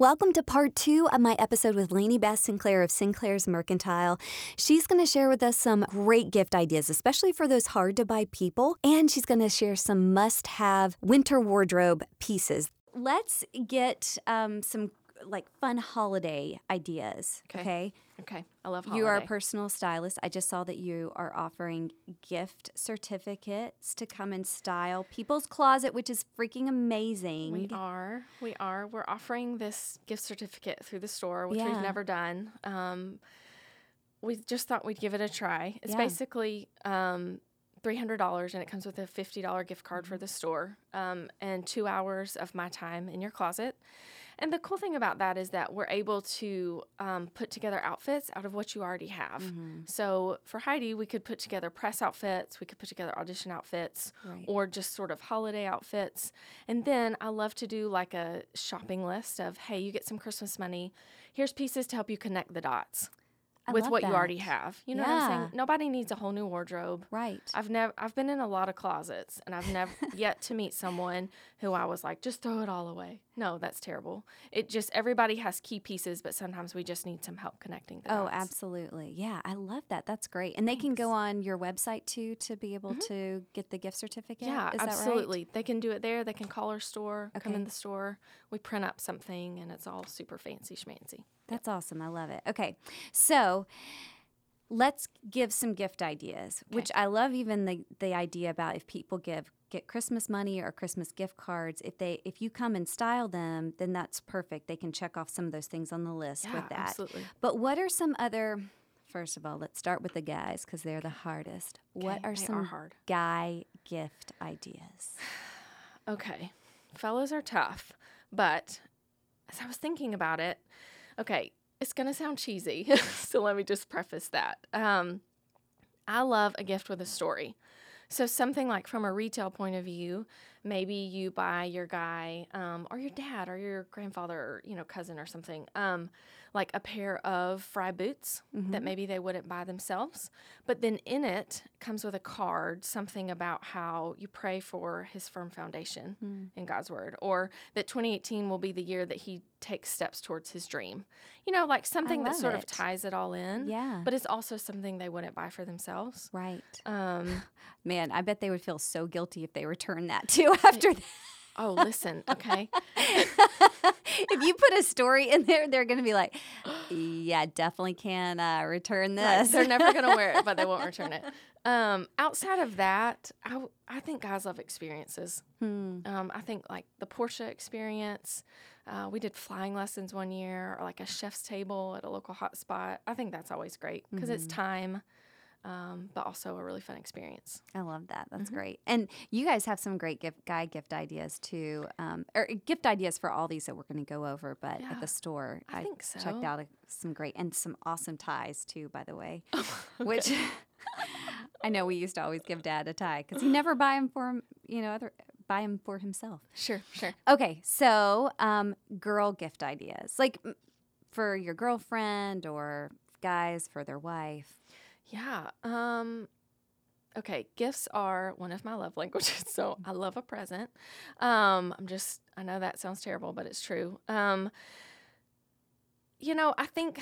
Welcome to part two of my episode with Lanie Beth Sinclair of Sinclair's Mercantile. She's going to share with us some great gift ideas, especially for those hard to buy people, and she's going to share some must have winter wardrobe pieces. Let's get um, some like fun holiday ideas. Okay. Okay. Okay, I love You are a personal stylist. I just saw that you are offering gift certificates to come and style people's closet, which is freaking amazing. We are. We are. We're offering this gift certificate through the store, which Yeah. we've never done. Um, we just thought we'd give it a try. It's Yeah. basically um, $300 and it comes with a $50 gift card Mm-hmm. for the store um, and two hours of my time in your closet. And the cool thing about that is that we're able to um, put together outfits out of what you already have. Mm-hmm. So for Heidi, we could put together press outfits, we could put together audition outfits, Right. or just sort of holiday outfits. And then I love to do like a shopping list of, hey, you get some Christmas money. Here's pieces to help you connect the dots I with what you already have. You know what I'm saying? Nobody needs a whole new wardrobe. Right. I've never I've been in a lot of closets and I've never yet to meet someone who I was like, just throw it all away. No, that's terrible. It just everybody has key pieces, but sometimes we just need some help connecting the Oh, dots. absolutely. Yeah, I love that. That's great. And they can go on your website too to be able to get the gift certificate. Mm-hmm. Yeah, Is that right? absolutely. They can do it there. They can call our store, come in the store. We print up something and it's all super fancy schmancy. That's awesome. I love it. Okay. So let's give some gift ideas, which I love even the, the idea about if people give get Christmas money or Christmas gift cards, if they if you come and style them, then that's perfect. They can check off some of those things on the list Yeah, with that. absolutely. But what are some other First of all, let's start with the guys because they're the hardest. what are some are guy gift ideas? Okay. Fellows are tough, but as I was thinking about it, okay, it's going to sound cheesy. so let me just preface that. Um, I love a gift with a story. So something like from a retail point of view, maybe you buy your guy um, or your dad or your grandfather or you know cousin or something um, like a pair of Frye boots that maybe they wouldn't buy themselves, but then in it comes with a card something about how you pray for his firm foundation in God's word, or that 2018 will be the year that he takes steps towards his dream. You know, like something that sort it. of ties it all in. Yeah. But it's also something they wouldn't buy for themselves. Right. Um, Man, I bet they would feel so guilty if they returned that too after that. oh, listen, okay. if you put a story in there, they're going to be like, yeah, definitely can uh, return Right, this. They're never going to wear it, but they won't return it. Um, outside of that, I, I think guys love experiences. Hmm. Um, I think like the Porsche experience. Uh, we did flying lessons one year, or like a chef's table at a local hot spot. I think that's always great because it's Mm-hmm. time, um, but also a really fun experience. I love that. Mm-hmm. That's great. And you guys have some great gift guy gift ideas too, um, or gift ideas for all these that we're going to go over. But at the store, I think checked out a, some great and some awesome ties too. By the way, which I know we used to always give Dad a tie because he never buy him for him. You know, other buy him for himself. Sure, sure. Okay, so um, girl gift ideas, like for your girlfriend or guys for their wife. Yeah. Um okay, gifts are one of my love languages. So I love a present. Um I'm just I know that sounds terrible, but it's true. Um you know, I think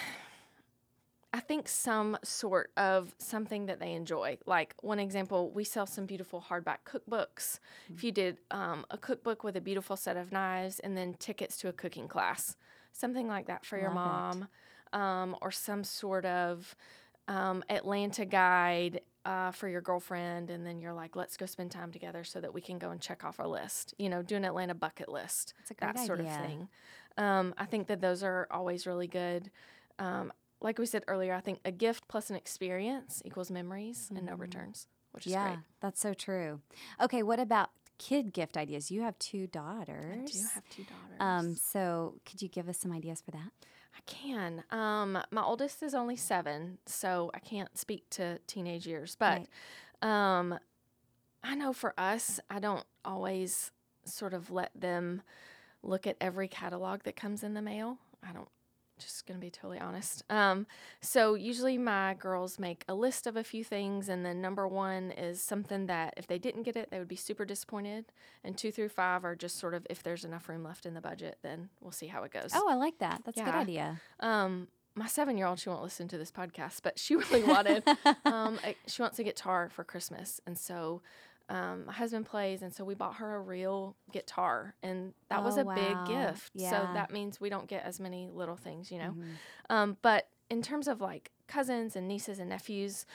I think some sort of something that they enjoy. Like one example, we sell some beautiful hardback cookbooks. If you did um, a cookbook with a beautiful set of knives and then tickets to a cooking class, something like that for your Love mom, um, or some sort of um, Atlanta guide uh, for your girlfriend, and then you're like, let's go spend time together so that we can go and check off our list. You know, do an Atlanta bucket list, That's a great that sort of thing. Um, I think that those are always really good. Um, like we said earlier, I think a gift plus an experience equals memories and no returns, which is Mm-hmm. yeah, great. that's so true. Okay, what about kid gift ideas? You have two daughters. I do have two daughters. Um, so could you give us some ideas for that? I can. Um, my oldest is only seven, so I can't speak to teenage years. But um, I know for us, I don't always sort of let them look at every catalog that comes in the mail. I don't. Just gonna be totally honest. Um, so usually my girls make a list of a few things, and then number one is something that if they didn't get it, they would be super disappointed. And two through five are just sort of if there's enough room left in the budget, then we'll see how it goes. Oh, I like that. That's a good idea. Um, my seven year old, she won't listen to this podcast, but she really wanted, um, a, she wants a guitar for Christmas. And so, um, my husband plays, and so we bought her a real guitar, and that was Oh, a wow. big gift. So that means we don't get as many little things, you know. Mhm. Um, but in terms of like cousins and nieces and nephews,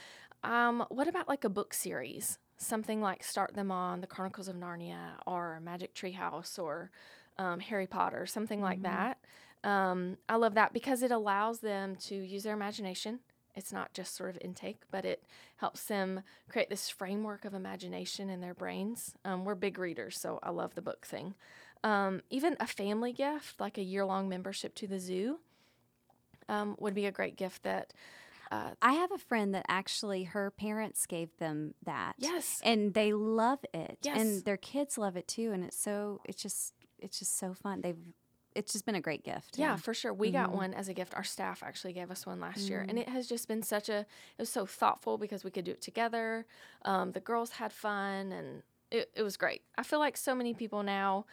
um, what about like a book series? Something like Start Them On, The Chronicles of Narnia, or Magic Tree House, or um, Harry Potter, something like Mhm. that. Um, I love that because it allows them to use their imagination. It's not just sort of intake, but it helps them create this framework of imagination in their brains. Um, we're big readers, so I love the book thing. Um, even a family gift, like a year long membership to the zoo, um, would be a great gift that, uh, I have a friend that actually her parents gave them that. yes, And they love it. Yes. And their kids love it too. And it's so it's just it's just so fun. They've it's just been a great gift. Yeah, for sure. We got Mhm. one as a gift. Our staff actually gave us one last year, and Mm. it has just been such a. It was so thoughtful because we could do it together. Um, the girls had fun, and it, it was great. I feel like so many people now,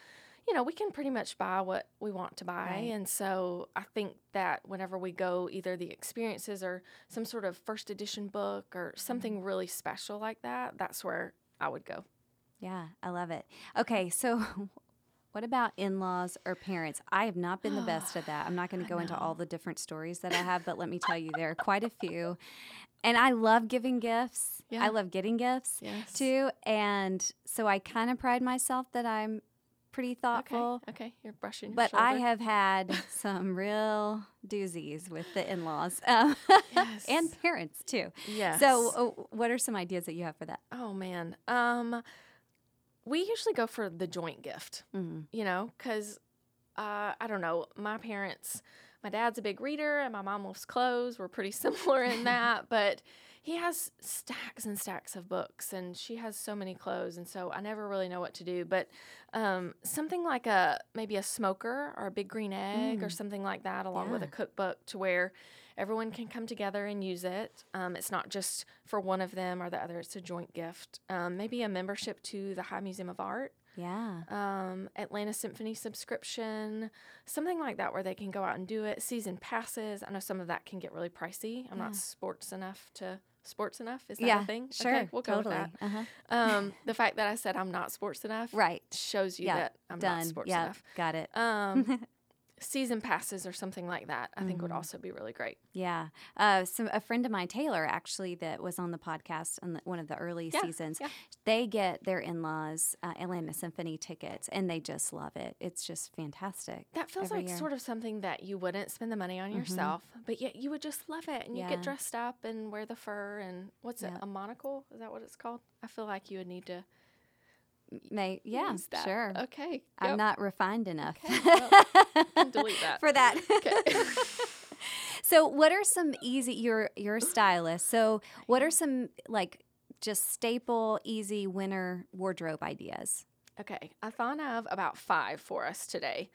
you know, we can pretty much buy what we want to buy, Right. and so I think that whenever we go, either the experiences or some sort of first edition book or Mm-hmm. something really special like that, that's where I would go. Yeah, I love it. Okay, so what about in-laws or parents? I have not been the best at that. I'm not going to go into all the different stories that I have, but let me tell you there are quite a few. And I love giving gifts. Yeah. I love getting gifts Yes. too, and so I kind of pride myself that I'm pretty thoughtful. Okay. okay. You're brushing. Your But I have had some real doozies with the in-laws um, Yes. and parents too. Yes. So, uh, what are some ideas that you have for that? Oh man. Um we usually go for the joint gift, Mm. you know, cuz uh I don't know, my parents my dad's a big reader and my mom loves clothes. We're pretty similar in that, but he has stacks and stacks of books and she has so many clothes and so I never really know what to do, but um something like a maybe a smoker or a big green egg or Mm. something like that along with a cookbook to where everyone can come together and use it. Um, it's not just for one of them or the other, it's a joint gift. Um, maybe a membership to the High Museum of Art, Yeah. um, Atlanta Symphony subscription, something like that where they can go out and do it. Season passes. I know some of that can get really pricey. I'm Yeah. not sports enough to. Sports enough? Is that yeah. a thing? Sure. Okay, we'll go totally. with Uh-huh. that. Um, the fact that I said I'm not sports enough Right. shows you Yeah, that I'm Done. not sports yeah. enough. Got it. Um, season passes or something like that, I think would Mhm. also be really great. Yeah. Uh, so a friend of mine, Taylor, actually, that was on the podcast on the, one of the early Yeah, seasons, yeah. they get their in-laws uh, Atlanta Symphony tickets, and they just love it. It's just fantastic. That feels like year. sort of something that you wouldn't spend the money on Mhm. yourself, but yet you would just love it and you Yeah. get dressed up and wear the fur and what's it, a monocle? Is that what it's called? I feel like you would need to May yeah, sure. Okay. I'm not refined enough Okay, well, delete that. for that. Okay. so, what are some easy? You're you're stylist, so what are some like just staple, easy winter wardrobe ideas? Okay, I thought of about five for us today.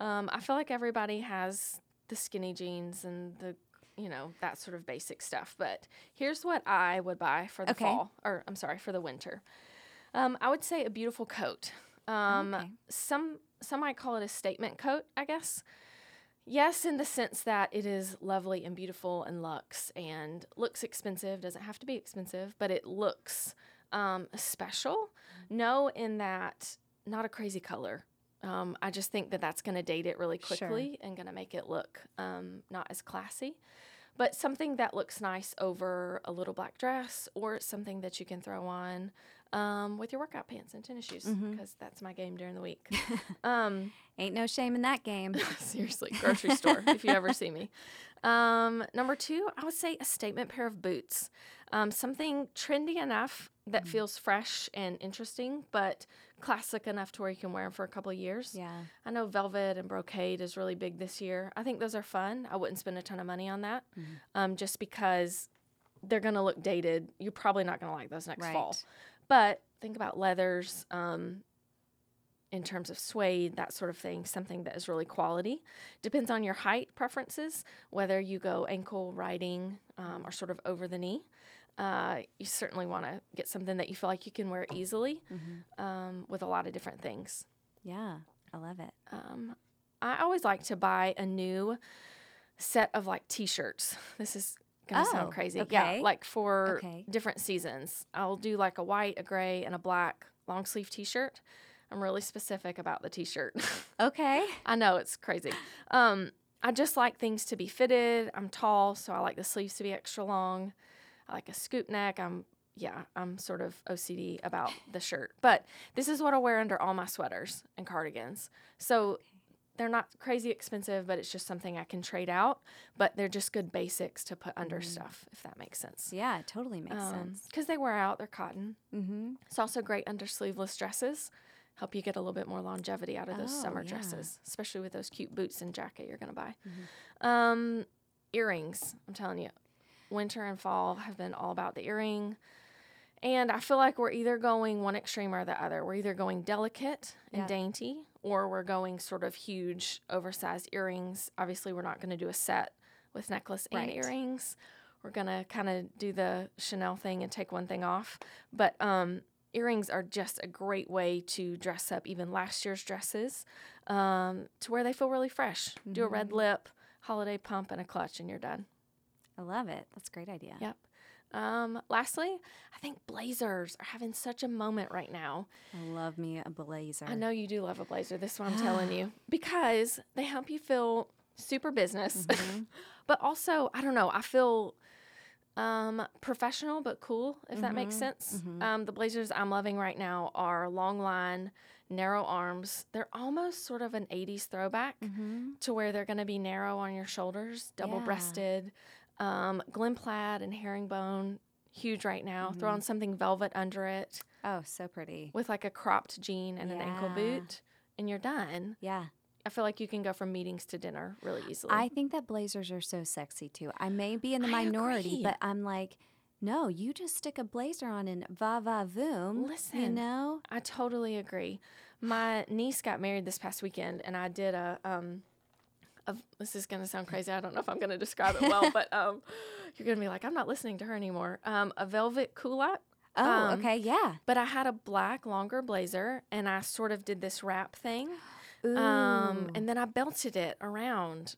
Um, I feel like everybody has the skinny jeans and the, you know, that sort of basic stuff. But here's what I would buy for the Okay. fall, or I'm sorry, for the winter. Um, I would say a beautiful coat. Um, Okay. Some some might call it a statement coat, I guess. Yes, in the sense that it is lovely and beautiful and luxe and looks expensive. Doesn't have to be expensive, but it looks um, special. No, in that not a crazy color. Um, I just think that that's going to date it really Sure. quickly and going to make it look um, not as classy. But something that looks nice over a little black dress or something that you can throw on um, with your workout pants and tennis shoes because Mhm. that's my game during the week. um, Ain't no shame in that game. seriously, grocery store if you ever see me. Um, number two, I would say a statement pair of boots. Um, something trendy enough that Mm. feels fresh and interesting, but classic enough to where you can wear them for a couple of years. Yeah. I know velvet and brocade is really big this year. I think those are fun. I wouldn't spend a ton of money on that Mhm. um, just because they're going to look dated. You're probably not going to like those next fall. But think about leathers. Um, in terms of suede, that sort of thing, something that is really quality. Depends on your height preferences, whether you go ankle riding um, or sort of over the knee. Uh, you certainly want to get something that you feel like you can wear easily um, with a lot of different things. Yeah, I love it. Um, I always like to buy a new set of like t-shirts. This is gonna Oh, sound crazy. okay. Yeah, like for Okay. different seasons. I'll do like a white, a gray, and a black long sleeve t-shirt. I'm really specific about the t-shirt. Okay. I know it's crazy. Um, I just like things to be fitted. I'm tall, so I like the sleeves to be extra long. I like a scoop neck. I'm yeah, I'm sort of OCD about the shirt. But this is what I wear under all my sweaters and cardigans. So they're not crazy expensive, but it's just something I can trade out. But they're just good basics to put under stuff, if that makes sense. Yeah, it totally makes sense. Because they wear out, they're cotton. Mm-hmm. It's also great under sleeveless dresses. Help you get a little bit more longevity out of those Oh, summer yeah. dresses, especially with those cute boots and jacket you're gonna buy. Mm-hmm. Um, earrings. I'm telling you, winter and fall have been all about the earring. And I feel like we're either going one extreme or the other. We're either going delicate and Yeah. dainty, or we're going sort of huge, oversized earrings. Obviously, we're not going to do a set with necklace and Right. earrings. We're going to kind of do the Chanel thing and take one thing off. But um, earrings are just a great way to dress up even last year's dresses um, to where they feel really fresh. Do a red lip, holiday pump, and a clutch, and you're done. I love it. That's a great idea. Yep. Um, lastly, I think blazers are having such a moment right now. I love me a blazer. I know you do love a blazer. This is what I'm telling you because they help you feel super business, Mm-hmm. but also I don't know. I feel um, professional but cool, if that Mm-hmm. makes sense. Um, the blazers I'm loving right now are long line, narrow arms. They're almost sort of an 80s throwback Mm-hmm. to where they're going to be narrow on your shoulders, double breasted, um, glen plaid and herringbone. Huge right now. Throw Mm-hmm. on something velvet under it Oh, so pretty. with like a cropped jean and an ankle boot, and you're done. Yeah. I feel like you can go from meetings to dinner really easily. I think that blazers are so sexy too. I may be in the minority, but I'm like, no, you just stick a blazer on and va va voom. Listen, you know? I totally agree. My niece got married this past weekend, and I did a um. A, this is gonna sound crazy. I don't know if I'm gonna describe it well, but um, you're gonna be like, I'm not listening to her anymore. Um, a velvet culotte. Oh, Um, okay, yeah. But I had a black longer blazer, and I sort of did this wrap thing. Ooh. Um, and then I belted it around,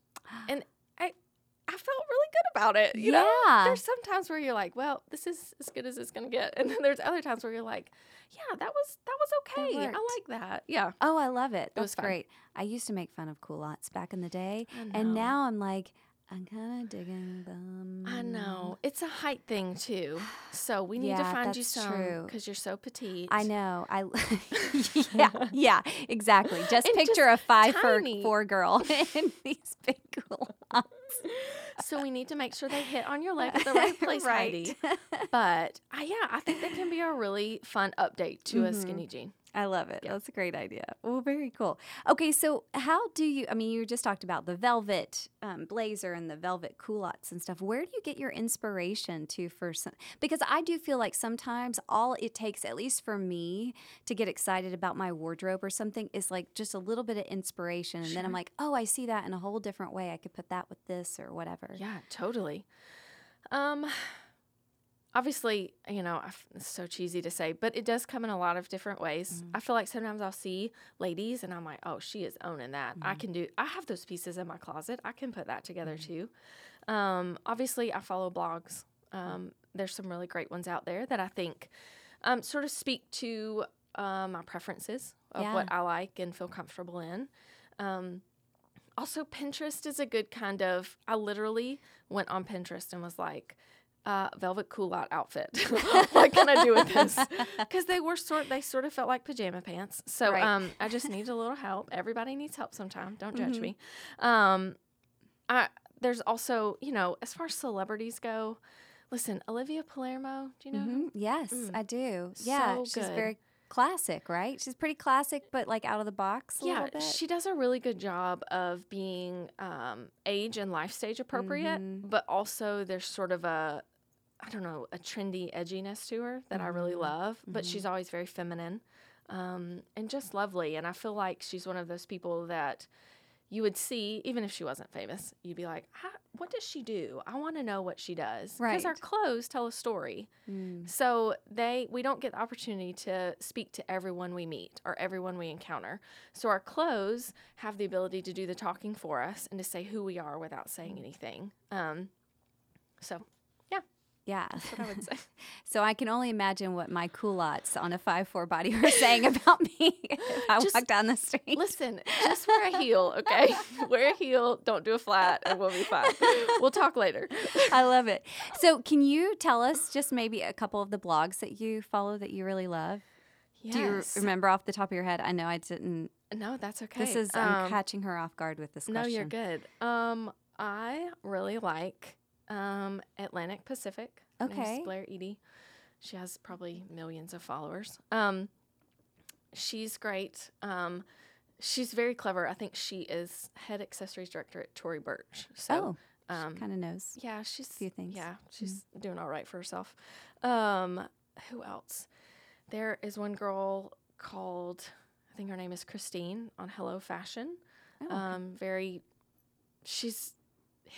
and I, I felt really good about it. You know, Yeah. there's some times where you're like, well, this is as good as it's gonna get, and then there's other times where you're like, yeah, that was that was okay. I like that. Yeah. oh, I love it. It was That's fun. great. I used to make fun of culottes back in the day, and now I'm like, I'm kind of digging them. I know it's a height thing too, so we need to find you some because you're so petite. I know. I yeah, yeah, exactly. Just And picture just a five tiny. four girl in these big culottes. so we need to make sure they hit on your leg at the right place, Heidi. But uh, yeah, I think that can be a really fun update to a Mm-hmm. skinny jean. I love it. That's a great idea. Well, very cool. Okay, so how do you? I mean, you just talked about the velvet um, blazer and the velvet culottes and stuff. Where do you get your inspiration to for some? Because I do feel like sometimes all it takes, at least for me, to get excited about my wardrobe or something is like just a little bit of inspiration, and then I'm like, oh, I see that in a whole different way. I could put that with this or whatever. Yeah, totally. Um, obviously, you know, it's so cheesy to say, but it does come in a lot of different ways. I feel like sometimes I'll see ladies and I'm like, oh, she is owning that. I can do, I have those pieces in my closet. I can put that together too. Um, obviously, I follow blogs. Um, there's some really great ones out there that I think um, sort of speak to uh, my preferences of what I like and feel comfortable in. Um, also, Pinterest is a good kind of. I literally went on Pinterest and was like, uh, "Velvet culotte outfit. what can I do with this?" Because they were sort. They sort of felt like pajama pants. So Right. um, I just needed a little help. Everybody needs help sometime. Don't judge me. Um, I there's also you know as far as celebrities go. Listen, Olivia Palermo. Do you know? Mhm. Yes, I do. Yeah, So she's good. very classic, right? She's pretty classic, but like out of the box a yeah, little bit. she does a really good job of being um, age and life stage appropriate, Mm-hmm. but also there's sort of a, I don't know, a trendy edginess to her that I Mm-hmm. really love. But she's always very feminine. um, and just lovely. And I feel like she's one of those people that you would see, even if she wasn't famous, you'd be like, what does she do? I want to know what she does. Because our clothes tell a story. Mm. So they we don't get the opportunity to speak to everyone we meet or everyone we encounter. So our clothes have the ability to do the talking for us and to say who we are without saying anything. Um, so Yeah. that's what I would say. So I can only imagine what my culottes on a five four body were saying about me if I Just walked down the street. Listen, just wear a heel, okay? wear a heel. Don't do a flat, and we'll be fine. We'll talk later. I love it. So can you tell us just maybe a couple of the blogs that you follow that you really love? Yes. Do you remember off the top of your head? I know I didn't. No, that's okay. This is I'm Um, catching her off guard with this No, you're good. Um, I really like um Atlantic Pacific. Okay. Blair Eadie. She has probably millions of followers. Um, she's great. Um, she's very clever. I think she is head accessories director at Tory Burch. So, oh, um, she kind of knows. yeah, she's a few things. Yeah, she's doing all right for herself. Um, who else? There is one girl called I think her name is Christine on Hello Fashion. Oh, okay. Um, very, she's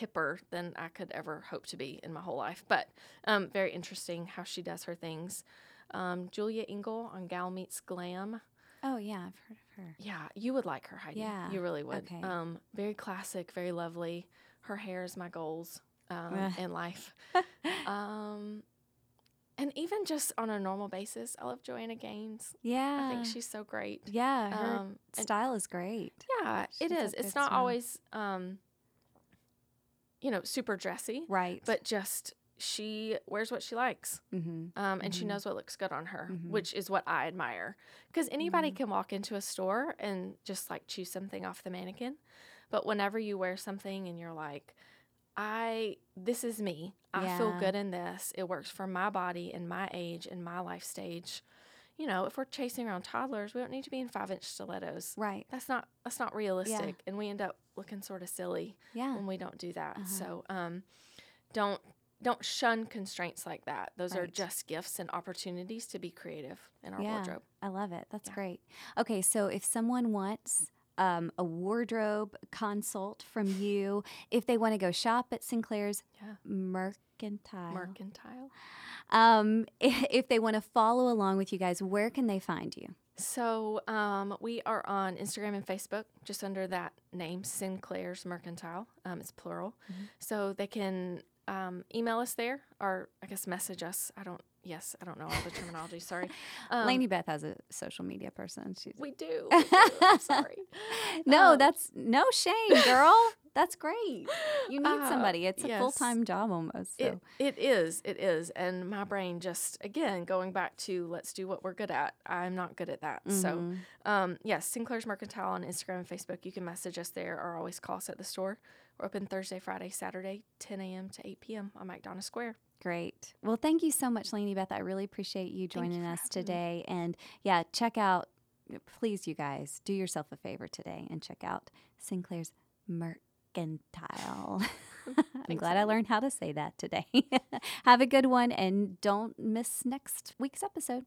hipper than I could ever hope to be in my whole life, but um, very interesting how she does her things. Um, Julia Engel on Gal Meets Glam. oh yeah, I've heard of her. Yeah, you would like her, Heidi. Yeah, you really would. okay. Um, very classic, very lovely. Her hair is my goals um, in life. um, and even just on a normal basis, I love Joanna Gaines. Yeah, I think she's so great. yeah. Her Um, style is great. Yeah, it is. It's not style. always, um, you know, super dressy, Right. but just she wears what she likes, mm-hmm. um, and she Mhm. knows what looks good on her, Mhm. which is what I admire. Because anybody Mhm. can walk into a store and just like choose something off the mannequin, but whenever you wear something and you're like, I this is me. I feel good in this. It works for my body and my age and my life stage. You know, if we're chasing around toddlers, we don't need to be in five inch stilettos Right. that's not that's not realistic and we end up looking sort of silly Yeah. when we don't do that Uh-huh. so um don't don't shun constraints like that those are just gifts and opportunities to be creative in our yeah, wardrobe I love it. That's Yeah. great. Okay, so if someone wants um, a wardrobe consult from you, if they want to go shop at Sinclair's yeah Mercantile, mercantile um, if they want to follow along with you guys, where can they find you? so um, we are on instagram and facebook just under that name sinclair's mercantile um, it's plural Mhm. so they can um, email us there or i guess message us i don't yes i don't know all the terminology sorry um, Lanie Beth has a social media person. She's we do, we do. i'm sorry no, Um, that's no shame, girl. That's great. You need Uh, somebody. It's a yes. full time job almost. So. It, it is, it is. And my brain just, again, going back to let's do what we're good at. I'm not good at that. So, Mhm. um, yes, Sinclair's Mercantile on Instagram and Facebook. You can message us there or always call us at the store. We're open Thursday, Friday, Saturday, 10 a.m. to 8 p.m. on McDonough Square. Great. Well, thank you so much, Lanie Beth. I really appreciate you Thank you joining us having me. today. And yeah, check out, please, you guys, do yourself a favor today and check out Sinclair's Mercantile. I'm glad I learned how to say that today. Have a good one and don't miss next week's episode.